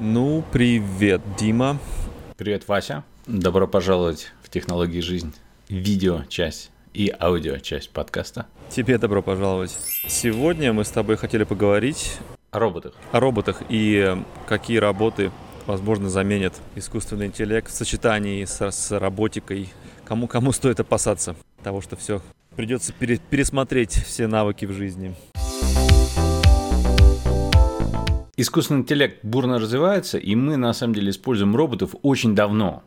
Ну, привет, Дима. Привет, Вася. Добро пожаловать в технологии жизнь. Видео часть и аудио часть подкаста. Тебе добро пожаловать. Сегодня мы с тобой хотели поговорить О роботах. о роботах и э, какие работы, возможно, заменят искусственный интеллект в сочетании с, с роботикой. Кому, кому стоит опасаться того, что все придется пере- пересмотреть все навыки в жизни. Искусственный интеллект бурно развивается, и мы на самом деле используем роботов очень давно.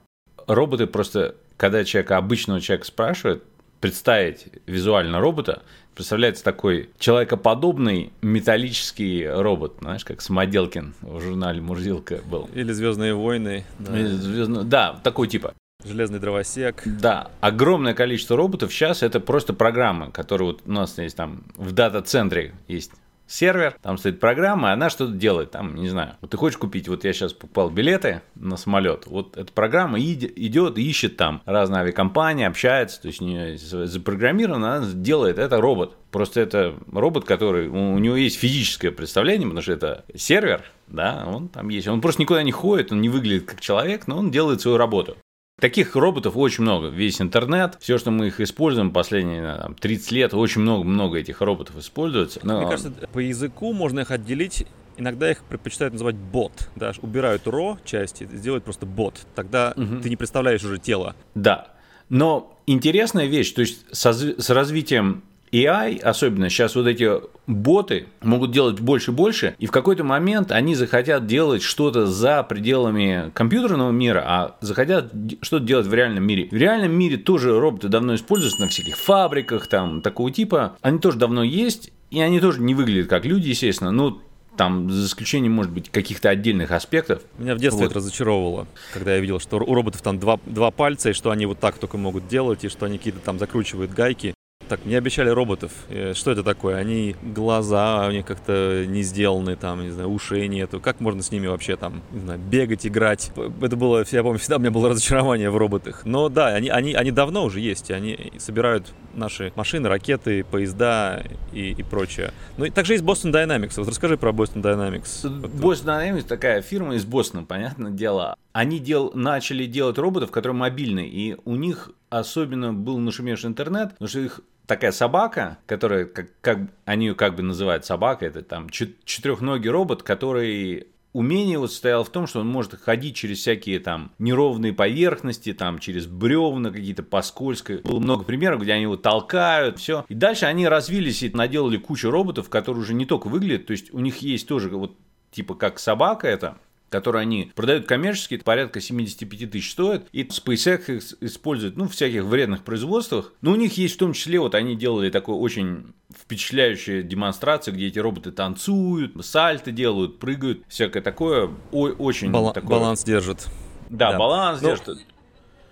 Роботы просто, когда человека, обычного человека спрашивают, представить визуально робота, представляется такой человекоподобный металлический робот, знаешь, как Самоделкин в журнале «Мурзилка» был. Или Звездные войны, да, Звездно- Да, такой типа. Железный дровосек. Да, огромное количество роботов сейчас это просто программы, которые вот у нас есть там в дата-центре есть сервер, там стоит программа, и она что-то делает, там, не знаю. Вот ты хочешь купить, вот я сейчас покупал билеты на самолет, вот эта программа идет ищет там разные авиакомпании, общается, то есть у нее запрограммировано, она делает, это робот. Просто это робот, который, у него есть физическое представление, потому что это сервер, да, он там есть. Он просто никуда не ходит, он не выглядит как человек, но он делает свою работу. Таких роботов очень много. Весь интернет, все, что мы их используем последние там, 30 лет, очень много-много этих роботов используется. Но- Мне кажется, по языку можно их отделить. Иногда их предпочитают называть бот. Да, убирают ро части, сделают просто бот. Тогда ты не представляешь уже тело. Да. Но интересная вещь, то есть со с развитием AI, особенно сейчас вот эти боты могут делать больше и больше, и в какой-то момент они захотят делать что-то за пределами компьютерного мира, а захотят что-то делать в реальном мире. В реальном мире тоже роботы давно используются на всяких фабриках, там, такого типа. Они тоже давно есть, и они тоже не выглядят как люди, естественно, ну, там, за исключением, может быть, каких-то отдельных аспектов. Меня в детстве Вот. это разочаровывало, когда я видел, что у роботов там два, два пальца, и что они вот так только могут делать, и что они какие-то там закручивают гайки. Так, мне обещали роботов. Э, Что это такое? Они глаза, у них как-то не сделаны, там, не знаю, ушей нету. Как можно с ними вообще там, не знаю, бегать, играть? Это было, я помню, всегда у меня было разочарование в роботах. Но да, они, они, они давно уже есть, они собирают наши машины, ракеты, поезда и, и прочее. Ну и также есть Boston Dynamics. Вот расскажи про Boston Dynamics. Boston Dynamics такая фирма из Бостона, понятное дело. Они дел, начали делать роботов, которые мобильные, и у них особенно был нашумевший интернет, потому что их такая собака, которая, как, как они ее как бы называют собака, это там чет- четырехногий робот, который Умение его состояло в том, что он может ходить через всякие там неровные поверхности, там через бревна какие-то по скользкой. Было много примеров, где они его толкают, все. И дальше они развились и наделали кучу роботов, которые уже не только выглядят, то есть у них есть тоже вот типа как собака это, которые они продают коммерчески, это порядка 75 тысяч стоит, и SpaceX их использует, ну, в всяких вредных производствах. Но у них есть в том числе, вот они делали такой очень впечатляющая демонстрация, где эти роботы танцуют, сальто делают, прыгают, всякое такое, Ой, очень бала- такое... баланс держит. Да, да. баланс Ну, держит.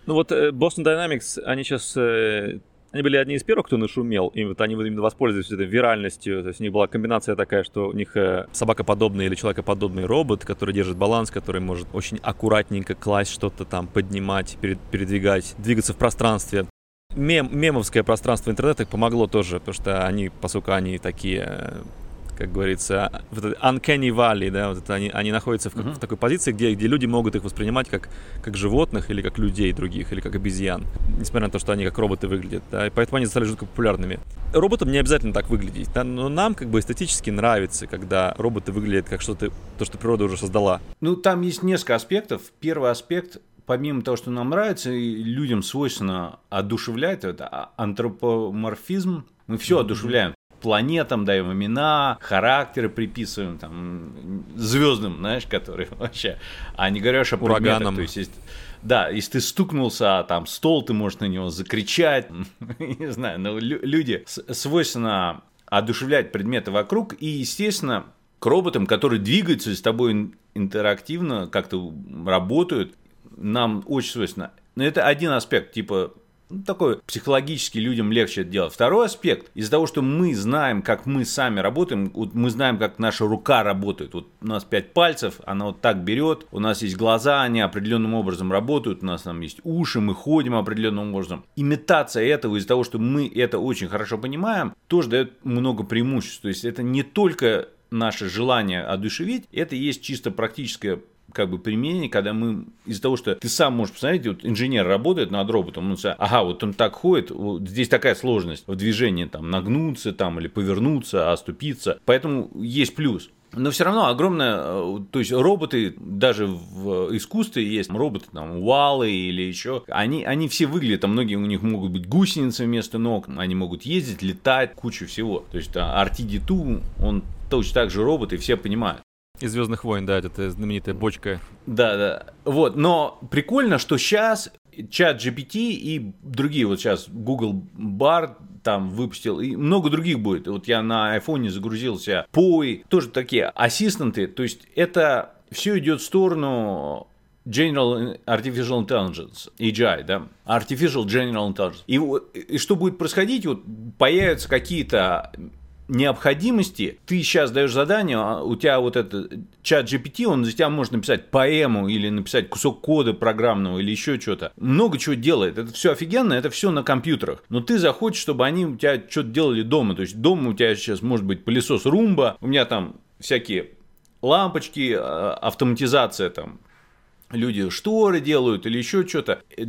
Ну вот э, Boston Dynamics, они сейчас, они были одни из первых, кто нашумел, и вот они именно воспользовались этой виральностью, то есть у них была комбинация такая, что у них э, собакоподобный или человекоподобный робот, который держит баланс, который может очень аккуратненько класть что-то там, поднимать, перед- передвигать, двигаться в пространстве. Мем, мемовское пространство интернета помогло тоже, потому что они, поскольку они такие, э, как говорится, вот uncanny valley, да, вот это они, они находятся в, как- Мгм. в такой позиции, где, где люди могут их воспринимать как, как животных или как людей других, или как обезьян, несмотря на то, что они как роботы выглядят, да, и поэтому они стали жутко популярными. Роботам не обязательно так выглядеть, да, но нам как бы эстетически нравится, когда роботы выглядят как что-то, то, что природа уже создала. Ну, там есть несколько аспектов. Первый аспект, помимо того, что нам нравится, и людям свойственно одушевлять, это а- антропоморфизм. Мы все одушевляем. Планетам даем имена, характеры приписываем, там, звездным, знаешь, которые вообще, а не говоришь о предметах. Ураганам. То есть, есть- да, если ты стукнулся, а там стол, ты можешь на него закричать, не знаю, но лю- люди свойственно одушевлять предметы вокруг, и, естественно, к роботам, которые двигаются с тобой ин- интерактивно, как-то работают, нам очень свойственно. Но это один аспект, типа, ну, такой психологически людям легче это делать. Второй аспект, из-за того, что мы знаем, как мы сами работаем, вот мы знаем, как наша рука работает. Вот у нас пять пальцев, она вот так берет, у нас есть глаза, они определенным образом работают, у нас там есть уши, мы ходим определенным образом. Имитация этого из-за того, что мы это очень хорошо понимаем, тоже дает много преимуществ. То есть это не только наше желание одушевить, это есть чисто практическое как бы применение, когда мы из-за того, что ты сам можешь посмотреть, вот инженер работает над роботом, он сказать, ага, вот он так ходит, вот здесь такая сложность в движении, там, нагнуться там или повернуться, оступиться, поэтому есть плюс. Но все равно огромное, э, то есть роботы, даже в искусстве есть роботы, там, валы или еще, они, они все выглядят, там многие у них могут быть гусеницы вместо ног, они могут ездить, летать, кучу всего. То есть RTD2, он точно так же робот, и все понимают. Из Звездных войн, да, это знаменитая бочка. Да, да. Вот, но прикольно, что сейчас чат GPT и другие, вот сейчас Google Bar там выпустил, и много других будет. Вот я на айфоне загрузился, POI, тоже такие ассистенты, то есть это все идет в сторону General Artificial Intelligence, AGI, да, Artificial General Intelligence. И, и что будет происходить, вот появятся какие-то необходимости, ты сейчас даешь задание, а у тебя вот этот чат GPT, он за тебя может написать поэму или написать кусок кода программного или еще что-то. Много чего делает. Это все офигенно, это все на компьютерах. Но ты захочешь, чтобы они у тебя что-то делали дома. То есть дома у тебя сейчас может быть пылесос Румба, у меня там всякие лампочки, а, автоматизация там, люди шторы делают или еще что-то, э,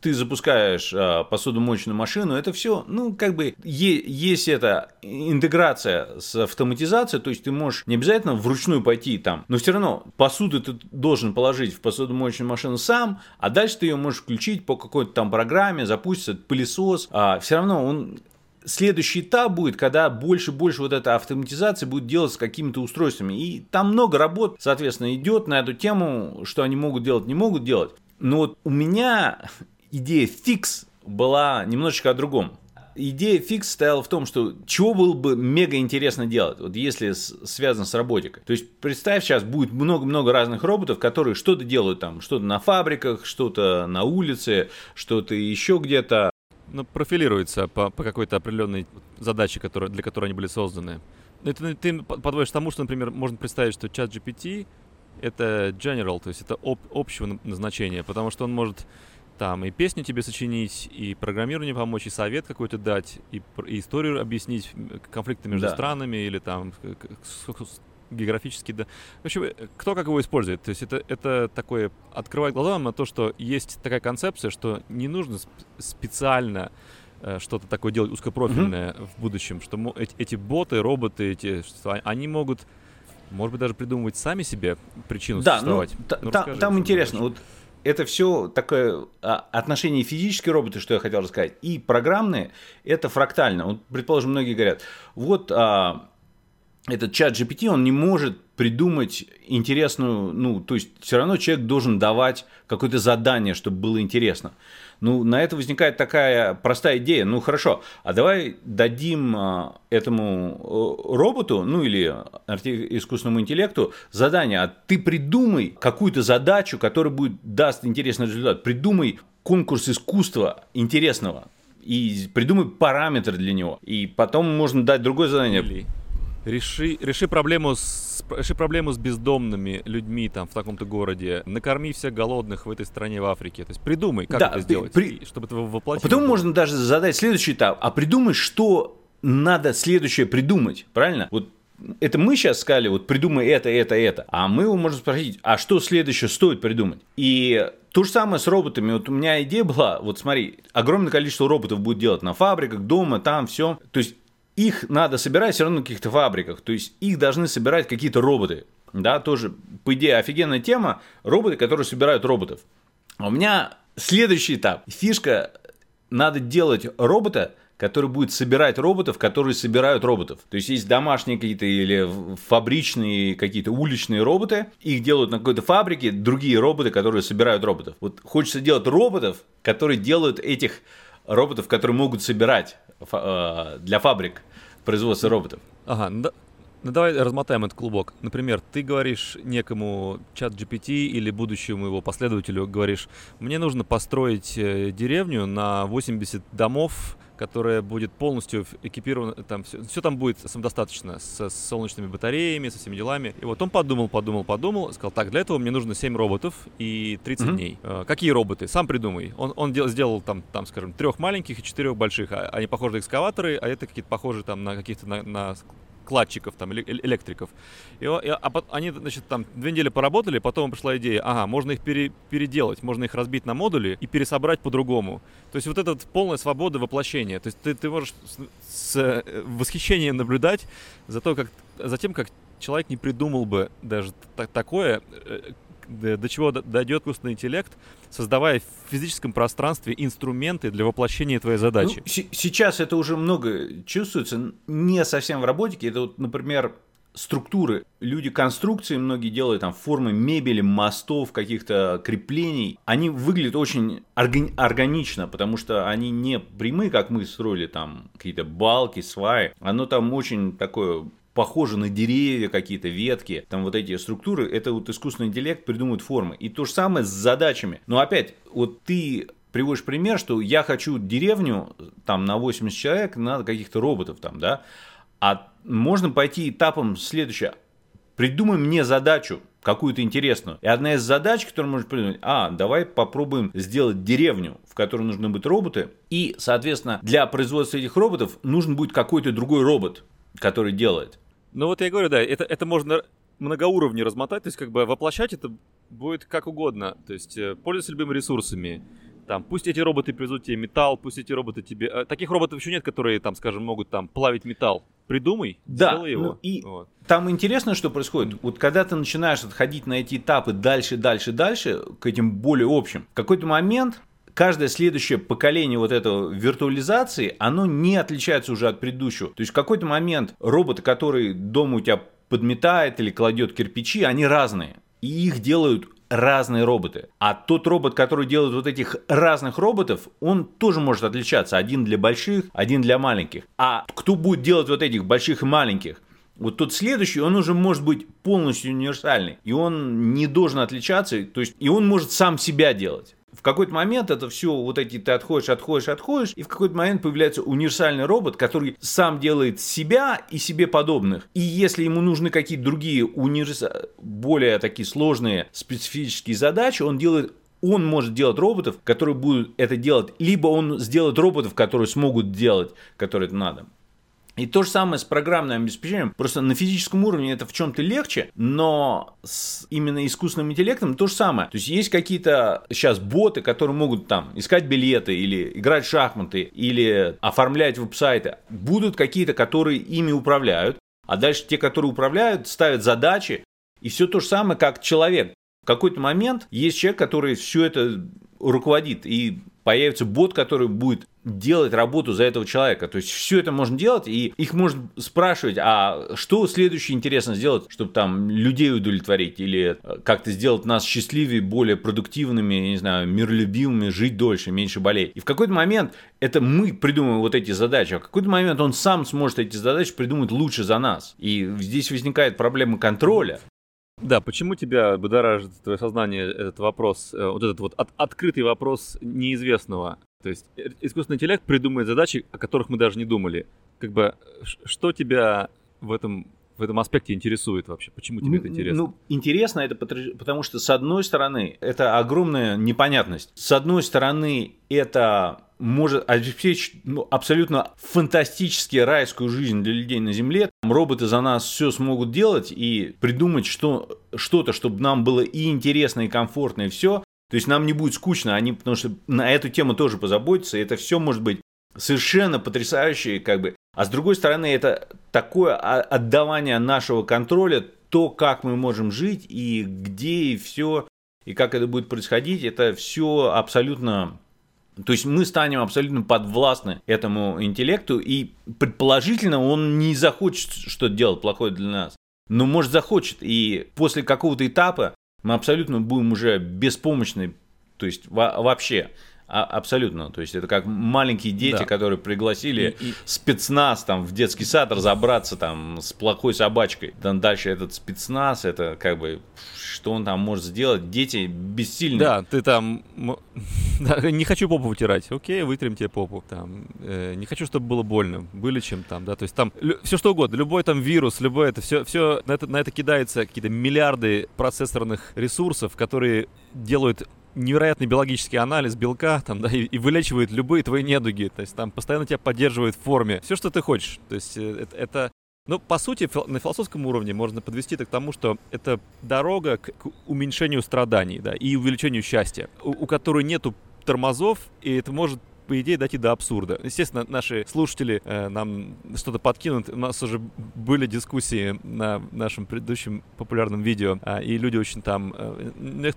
ты запускаешь а, посудомоечную машину, это все, ну, как бы, е- есть эта интеграция с автоматизацией, то есть ты можешь не обязательно вручную пойти там, но все равно посуду ты должен положить в посудомоечную машину сам, а дальше ты ее можешь включить по какой-то там программе, запустится пылесос, а все равно он следующий этап будет, когда больше и больше вот эта автоматизация будет делать с какими-то устройствами. И там много работ, соответственно, идет на эту тему, что они могут делать, не могут делать. Но вот у меня идея фикс была немножечко о другом. Идея фикс стояла в том, что чего было бы мега интересно делать, вот если связано с роботикой. То есть представь, сейчас будет много-много разных роботов, которые что-то делают там, что-то на фабриках, что-то на улице, что-то еще где-то ну, профилируется по, по какой-то определенной задаче, которая, для которой они были созданы. Это ты подводишь тому, что, например, можно представить, что чат GPT это general, то есть это об, общего назначения, потому что он может там и песню тебе сочинить, и программирование помочь, и совет какой-то дать, и, и историю объяснить, конфликты между да. странами или там географически, да. В общем, э, кто как его использует. То есть это, это такое открывает глаза на то, что есть такая концепция, что не нужно специально э, что-то такое делать узкопрофильное mm-hmm. в будущем, что эти, эти боты, роботы, эти, они могут, может быть, даже придумывать сами себе причину да, существовать. Ну, ну, та, там интересно, вот это все такое а, отношение физические роботы, что я хотел рассказать, и программные, это фрактально. Вот, предположим, многие говорят, вот а, этот чат GPT, он не может придумать интересную, ну, то есть все равно человек должен давать какое-то задание, чтобы было интересно. Ну, на это возникает такая простая идея. Ну, хорошо, а давай дадим а, этому э, роботу, ну, или искусственному интеллекту задание, а ты придумай какую-то задачу, которая будет, даст интересный результат. Придумай конкурс искусства интересного и придумай параметры для него. И потом можно дать другое задание. Или Реши, реши, проблему с, реши проблему с бездомными людьми там в таком-то городе. Накорми всех голодных в этой стране в Африке. То есть придумай, как да, это сделать, при... чтобы это воплотить. А потом можно даже задать следующий этап. А придумай, что надо следующее придумать. Правильно? Вот это мы сейчас сказали, вот придумай это, это, это. А мы его можем спросить, а что следующее стоит придумать? И то же самое с роботами. Вот у меня идея была, вот смотри, огромное количество роботов будет делать на фабриках, дома, там, все. То есть их надо собирать все равно на каких-то фабриках. То есть их должны собирать какие-то роботы. Да, тоже, по идее, офигенная тема. Роботы, которые собирают роботов. А у меня следующий этап. Фишка, надо делать робота, который будет собирать роботов, которые собирают роботов. То есть есть домашние какие-то или фабричные какие-то уличные роботы, их делают на какой-то фабрике, другие роботы, которые собирают роботов. Вот хочется делать роботов, которые делают этих роботов, которые могут собирать э, для фабрик производства роботов. Ага, ну, да. Ну давай размотаем этот клубок. Например, ты говоришь некому чат GPT или будущему его последователю, говоришь, мне нужно построить э, деревню на 80 домов которая будет полностью экипирована, там все, все там будет самодостаточно, с, с солнечными батареями, со всеми делами. И вот он подумал, подумал, подумал, сказал, так, для этого мне нужно 7 роботов и 30 mm-hmm. дней. Э, какие роботы? Сам придумай. Он, он дел, сделал там, там, скажем, трех маленьких и четырех больших. А, они похожи на экскаваторы, а это какие-то похожи там на каких-то на, на кладчиков, там, электриков. И, и, а, они, значит, там две недели поработали, потом пришла идея, ага, можно их пере, переделать, можно их разбить на модули и пересобрать по-другому. То есть вот эта вот полная свобода воплощения. То есть ты, ты можешь с, с э, восхищением наблюдать за, то, как, за тем, как человек не придумал бы даже так, такое, э, до чего дойдет искусственный интеллект, создавая в физическом пространстве инструменты для воплощения твоей задачи. Ну, сейчас это уже много чувствуется, не совсем в роботике. Это вот, например, структуры. Люди конструкции многие делают там формы мебели, мостов, каких-то креплений. Они выглядят очень органи- органично, потому что они не прямые, как мы строили там какие-то балки, сваи. Оно там очень такое похоже на деревья какие-то, ветки, там вот эти структуры, это вот искусственный интеллект придумывает формы. И то же самое с задачами. Но опять, вот ты приводишь пример, что я хочу деревню там на 80 человек, на каких-то роботов там, да, а можно пойти этапом следующее. Придумай мне задачу, какую-то интересную. И одна из задач, которую можно придумать, а, давай попробуем сделать деревню, в которой нужны быть роботы. И, соответственно, для производства этих роботов нужен будет какой-то другой робот, который делает. Ну вот я говорю, да, это, это можно многоуровневый размотать, то есть как бы воплощать это будет как угодно, то есть э, пользуйся любыми ресурсами, там, пусть эти роботы привезут тебе металл, пусть эти роботы тебе... Э, таких роботов еще нет, которые, там, скажем, могут там плавить металл. Придумай, да, сделай его. Ну, и вот. там интересно, что происходит. Вот когда ты начинаешь отходить на эти этапы дальше, дальше, дальше, к этим более общим, в какой-то момент каждое следующее поколение вот этого виртуализации, оно не отличается уже от предыдущего. То есть в какой-то момент роботы, которые дома у тебя подметает или кладет кирпичи, они разные. И их делают разные роботы. А тот робот, который делает вот этих разных роботов, он тоже может отличаться. Один для больших, один для маленьких. А кто будет делать вот этих больших и маленьких? Вот тот следующий, он уже может быть полностью универсальный. И он не должен отличаться. То есть, и он может сам себя делать в какой-то момент это все, вот эти ты отходишь, отходишь, отходишь, и в какой-то момент появляется универсальный робот, который сам делает себя и себе подобных. И если ему нужны какие-то другие универс... более такие сложные специфические задачи, он делает он может делать роботов, которые будут это делать, либо он сделает роботов, которые смогут делать, которые это надо. И то же самое с программным обеспечением. Просто на физическом уровне это в чем-то легче, но с именно искусственным интеллектом то же самое. То есть есть какие-то сейчас боты, которые могут там искать билеты или играть в шахматы или оформлять веб-сайты. Будут какие-то, которые ими управляют, а дальше те, которые управляют, ставят задачи. И все то же самое, как человек. В какой-то момент есть человек, который все это руководит. И появится бот, который будет делать работу за этого человека. То есть все это можно делать, и их можно спрашивать, а что следующее интересно сделать, чтобы там людей удовлетворить, или э, как-то сделать нас счастливее, более продуктивными, не знаю, миролюбивыми, жить дольше, меньше болеть. И в какой-то момент это мы придумываем вот эти задачи, а в какой-то момент он сам сможет эти задачи придумать лучше за нас. И здесь возникает проблема контроля. Да, почему тебя будоражит твое сознание этот вопрос, э, вот этот вот от, открытый вопрос неизвестного? То есть э, искусственный интеллект придумывает задачи, о которых мы даже не думали. Как бы, что тебя в этом в этом аспекте интересует вообще? Почему тебе ну, это интересно? Ну, интересно это потому, что, с одной стороны, это огромная непонятность. С одной стороны, это может обеспечить ну, абсолютно фантастически райскую жизнь для людей на Земле. Роботы за нас все смогут делать и придумать что, что-то, чтобы нам было и интересно, и комфортно, и все. То есть нам не будет скучно, они, потому что на эту тему тоже позаботятся, и это все может быть совершенно потрясающее, как бы. А с другой стороны, это такое отдавание нашего контроля, то, как мы можем жить, и где, и все, и как это будет происходить, это все абсолютно то есть мы станем абсолютно подвластны этому интеллекту, и предположительно он не захочет что-то делать плохое для нас. Но может захочет, и после какого-то этапа мы абсолютно будем уже беспомощны, то есть вообще. А, абсолютно. То есть это как маленькие дети, да. которые пригласили и, и... спецназ там в детский сад разобраться там с плохой собачкой. Там дальше этот спецназ, это как бы что он там может сделать. Дети бессильны. Да, ты там не хочу попу вытирать. Окей, вытрем тебе попу. Там э, не хочу, чтобы было больно. Были чем там, да. То есть там все что угодно, любой там вирус, любой это все, все на это на это кидается какие-то миллиарды процессорных ресурсов, которые делают невероятный биологический анализ белка, там, да, и, и вылечивает любые твои недуги, то есть там постоянно тебя поддерживает в форме, все, что ты хочешь, то есть э, это, это Но, по сути, на философском уровне можно подвести это к тому, что это дорога к, уменьшению страданий да, и увеличению счастья, у, у которой нету тормозов, и это может по идее, дойти до абсурда. Естественно, наши слушатели э, нам что-то подкинут. У нас уже были дискуссии на нашем предыдущем популярном видео, э, и люди очень там... Э,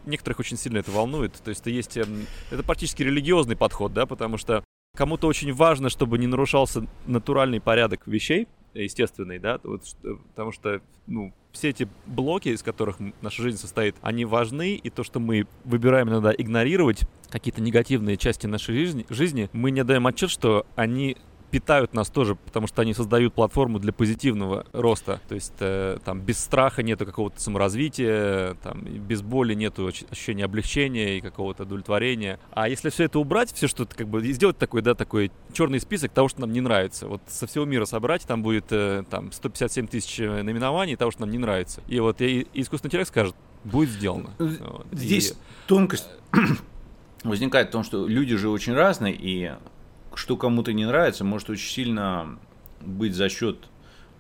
некоторых очень сильно это волнует. То есть это есть... Э, это практически религиозный подход, да, потому что кому-то очень важно, чтобы не нарушался натуральный порядок вещей, естественный, да, вот, потому что, ну, все эти блоки, из которых наша жизнь состоит, они важны, и то, что мы выбираем иногда игнорировать какие-то негативные части нашей жизни, жизни мы не даем отчет, что они питают нас тоже, потому что они создают платформу для позитивного роста. То есть э, там без страха нету какого-то саморазвития, там без боли нету ощущения облегчения и какого-то удовлетворения. А если все это убрать, все что-то как бы сделать такой, да, такой черный список того, что нам не нравится. Вот со всего мира собрать, там будет э, там 157 тысяч наименований того, что нам не нравится. И вот и, и искусственный интеллект скажет, будет сделано. Вот. Здесь и... тонкость возникает в том, что люди же очень разные, и что кому-то не нравится, может очень сильно быть за счет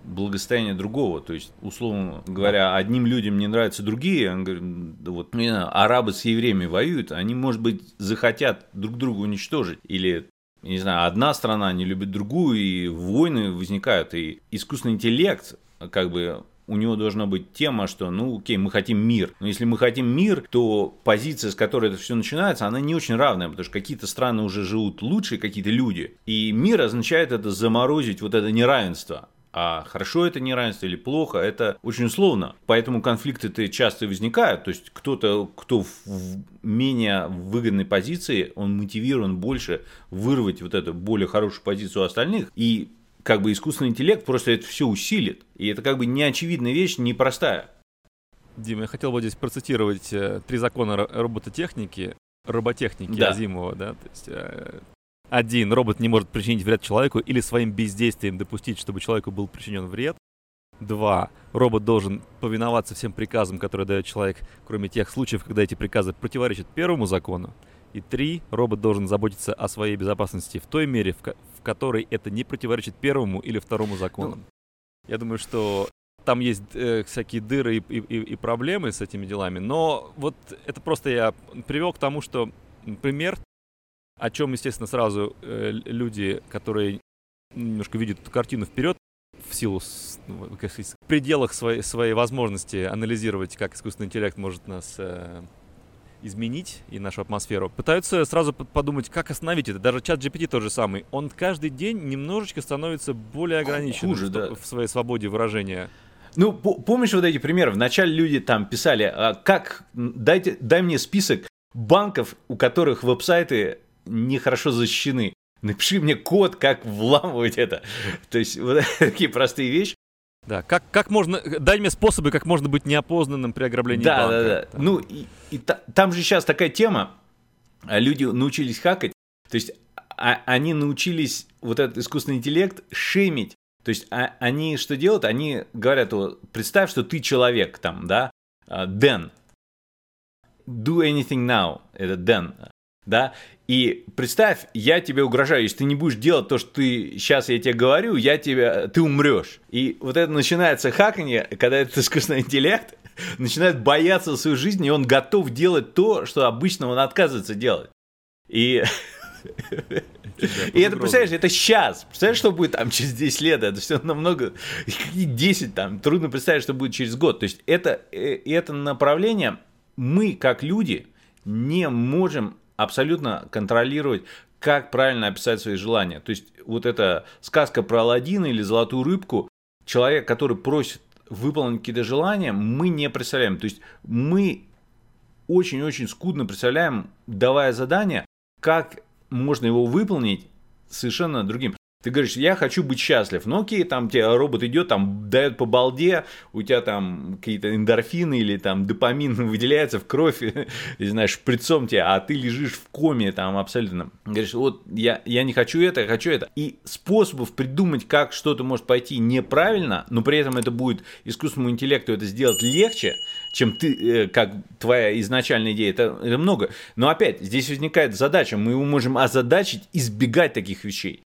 благосостояния другого. То есть, условно говоря, одним людям не нравятся другие, он говорит, вот, не знаю, арабы с евреями воюют, они, может быть, захотят друг друга уничтожить. Или, не знаю, одна страна не любит другую, и войны возникают. И искусственный интеллект, как бы у него должна быть тема, что, ну, окей, мы хотим мир. Но если мы хотим мир, то позиция, с которой это все начинается, она не очень равная, потому что какие-то страны уже живут лучше, какие-то люди. И мир означает это заморозить вот это неравенство. А хорошо это неравенство или плохо, это очень условно. Поэтому конфликты-то часто возникают. То есть кто-то, кто в менее выгодной позиции, он мотивирован больше вырвать вот эту более хорошую позицию у остальных. И как бы искусственный интеллект просто это все усилит. И это как бы неочевидная вещь, непростая. Дима, я хотел бы здесь процитировать э, три закона робототехники, роботехники да. Азимова, да, то есть э, один, робот не может причинить вред человеку или своим бездействием допустить, чтобы человеку был причинен вред. Два, робот должен повиноваться всем приказам, которые дает человек, кроме тех случаев, когда эти приказы противоречат первому закону. И три, робот должен заботиться о своей безопасности в той мере, в, в которой это не противоречит первому или второму законам. Ну, Я думаю, что там есть э, всякие дыры и, и, и проблемы с этими делами, но вот это просто я привел к тому, что пример, о чем, естественно, сразу э, люди, которые немножко видят эту картину вперед, в силу, ну, в пределах своей, своей возможности анализировать, как искусственный интеллект может нас э, изменить и нашу атмосферу, пытаются сразу подумать, как остановить это. Даже чат GPT тот же самый. Он каждый день немножечко становится более ограниченным Хуже, в, да. в своей свободе выражения. Ну, помнишь вот эти примеры? Вначале люди там писали, а как, дайте, дай мне список банков, у которых веб-сайты нехорошо защищены. Напиши мне код, как вламывать это. То есть, вот такие простые вещи. Да, как, как можно... Дай мне способы, как можно быть неопознанным при ограблении да, банка. Да, да, да. Ну, и, и та, там же сейчас такая тема. А люди научились хакать. То есть, а, они научились вот этот искусственный интеллект шемить. То есть, а, они что делают? Они говорят, вот, представь, что ты человек там, да, а, Дэн. Do anything now. Это Дэн. Да, и представь, я тебе угрожаю, если ты не будешь делать то, что ты сейчас я тебе говорю, я тебя, ты умрешь. И вот это начинается хаканье, когда этот искусственный интеллект начинает бояться свою жизнь, и он готов делать то, что обычно он отказывается делать. И и это, представляешь, это сейчас. Представляешь, что будет там через 10 лет? Это все намного... Какие 10 там? Трудно представить, что будет через год. То есть это, э, это направление мы, как люди, не можем абсолютно контролировать, как правильно описать свои желания. То есть вот эта сказка про Алладина или золотую рыбку, человек, который просит выполнить какие-то желания, мы не представляем. То есть мы очень-очень скудно представляем, давая задание, как можно его выполнить совершенно другим. Ты говоришь, я хочу быть счастлив. Ну окей, там тебе робот идет, там дает по балде, у тебя там какие-то эндорфины или там допамин выделяется в кровь, знаешь, шприцом тебе, а ты лежишь в коме там абсолютно. Говоришь, вот я, я не хочу это, я хочу это. И способов придумать, как что-то может пойти неправильно, но при этом это будет искусственному интеллекту это сделать легче, чем ты, э, как твоя изначальная идея, это, это много. Но опять, здесь возникает задача, мы его можем озадачить избегать таких вещей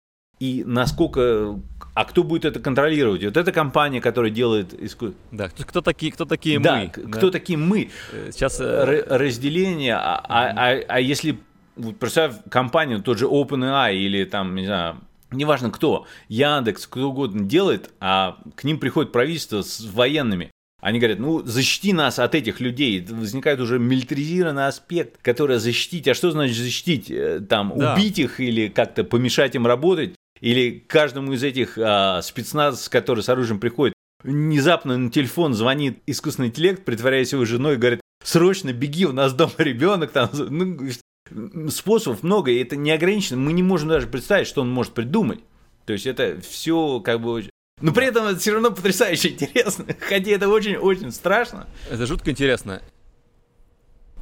и насколько А кто будет это контролировать? Вот эта компания, которая делает искусство. Да, кто, такие, кто такие да, мы? Кто да? такие мы? Э, Сейчас э, Р- разделение, а, а, а, а если вот представь компанию, тот же OpenAI или там, не знаю, неважно кто, Яндекс, кто угодно делает, а к ним приходит правительство с военными. Они говорят, ну, защити нас от этих людей. Возникает уже милитаризированный аспект, который защитить. А что значит защитить? Э, Там, Да. убить их или как-то помешать им работать? Или каждому из этих а, спецназ, который с оружием приходит, внезапно на телефон звонит искусственный интеллект, притворяясь его женой, и говорит, срочно беги, у нас дома ребенок. Там, ну, способов много, и это не ограничено. Мы не можем даже представить, что он может придумать. То есть это все как бы... Но при этом это все равно потрясающе интересно. Хотя это очень-очень страшно. Это жутко интересно.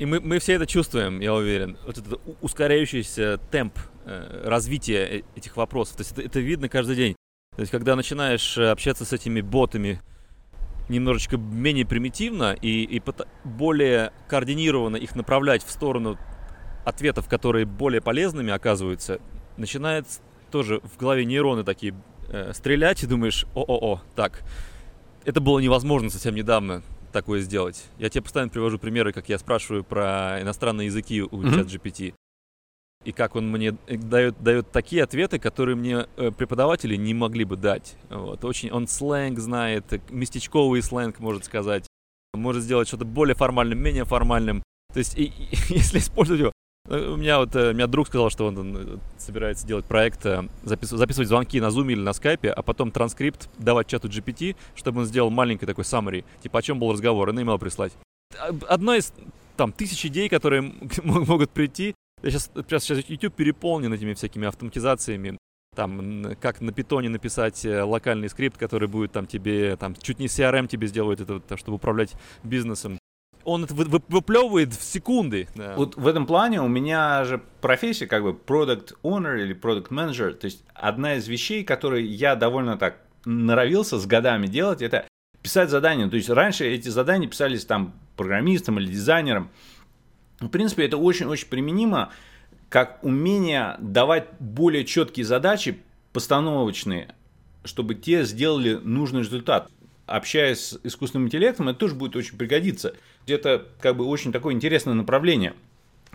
И мы, мы все это чувствуем, я уверен. Вот этот ускоряющийся темп э, развития э- этих вопросов. То есть это, это видно каждый день. То есть когда начинаешь э, общаться с этими ботами немножечко менее примитивно и, и более координированно их направлять в сторону ответов, которые более полезными оказываются, начинает тоже в голове нейроны такие э, стрелять и думаешь, о-о-о, так, это было невозможно совсем недавно такое сделать. Я тебе постоянно привожу примеры, как я спрашиваю про иностранные языки у Мгм. чат GPT. И как он мне дает, дает такие ответы, которые мне э, преподаватели не могли бы дать. Вот. Очень, он сленг знает, э, местечковый сленг может сказать. Может сделать что-то более формальным, менее формальным. То есть, и- и- если использовать его... э, У меня вот э, у меня друг сказал, что он э, собирается делать проект, запис- записывать звонки на Zoom или на Skype, а потом транскрипт давать чату GPT, чтобы он сделал маленький такой summary, типа о чем был разговор, и на email прислать. Одна из там тысяч идей, которые могут прийти. Я сейчас, сейчас YouTube переполнен этими всякими автоматизациями. Там, как на питоне написать локальный скрипт, который будет там тебе, там, чуть не CRM тебе сделает это, чтобы управлять бизнесом. Он это вы- вы- выплевывает в секунды. да. Вот в этом плане у меня же профессия как бы product owner или product manager. То есть одна из вещей, которые я довольно так норовился с годами делать, это писать задания. То есть раньше эти задания писались там программистам или дизайнерам. В принципе, это очень-очень применимо как умение давать более четкие задачи, постановочные, чтобы те сделали нужный результат. Общаясь с искусственным интеллектом, это тоже будет очень пригодиться. Это как бы очень такое интересное направление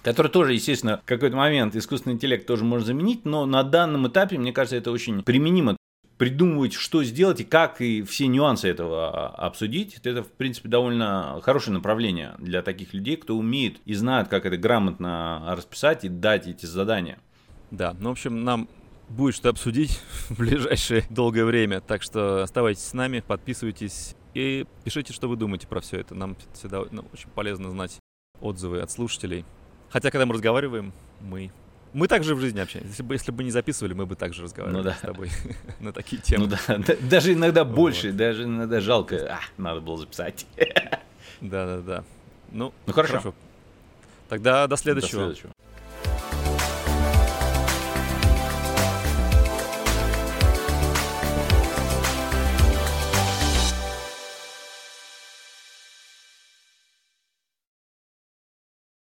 который тоже, естественно, в какой-то момент искусственный интеллект тоже может заменить, но на данном этапе, мне кажется, это очень применимо. Придумывать, что сделать и как, и все нюансы этого обсудить, это, в принципе, довольно хорошее направление для таких людей, кто умеет и знает, как это грамотно расписать и дать эти задания. Да, ну, в общем, нам будет что обсудить в ближайшее долгое время. Так что оставайтесь с нами, подписывайтесь и пишите, что вы думаете про все это. Нам всегда ну, очень полезно знать отзывы от слушателей. Хотя, когда мы разговариваем, мы... Мы также в жизни общаемся. Если бы, если бы не записывали, мы бы также разговаривали Ну да. с тобой на такие темы. Ну да, да, даже иногда больше, даже иногда жалко. А, надо было записать. Да, да, да. Ну, Ну, хорошо. Тогда до следующего. До следующего.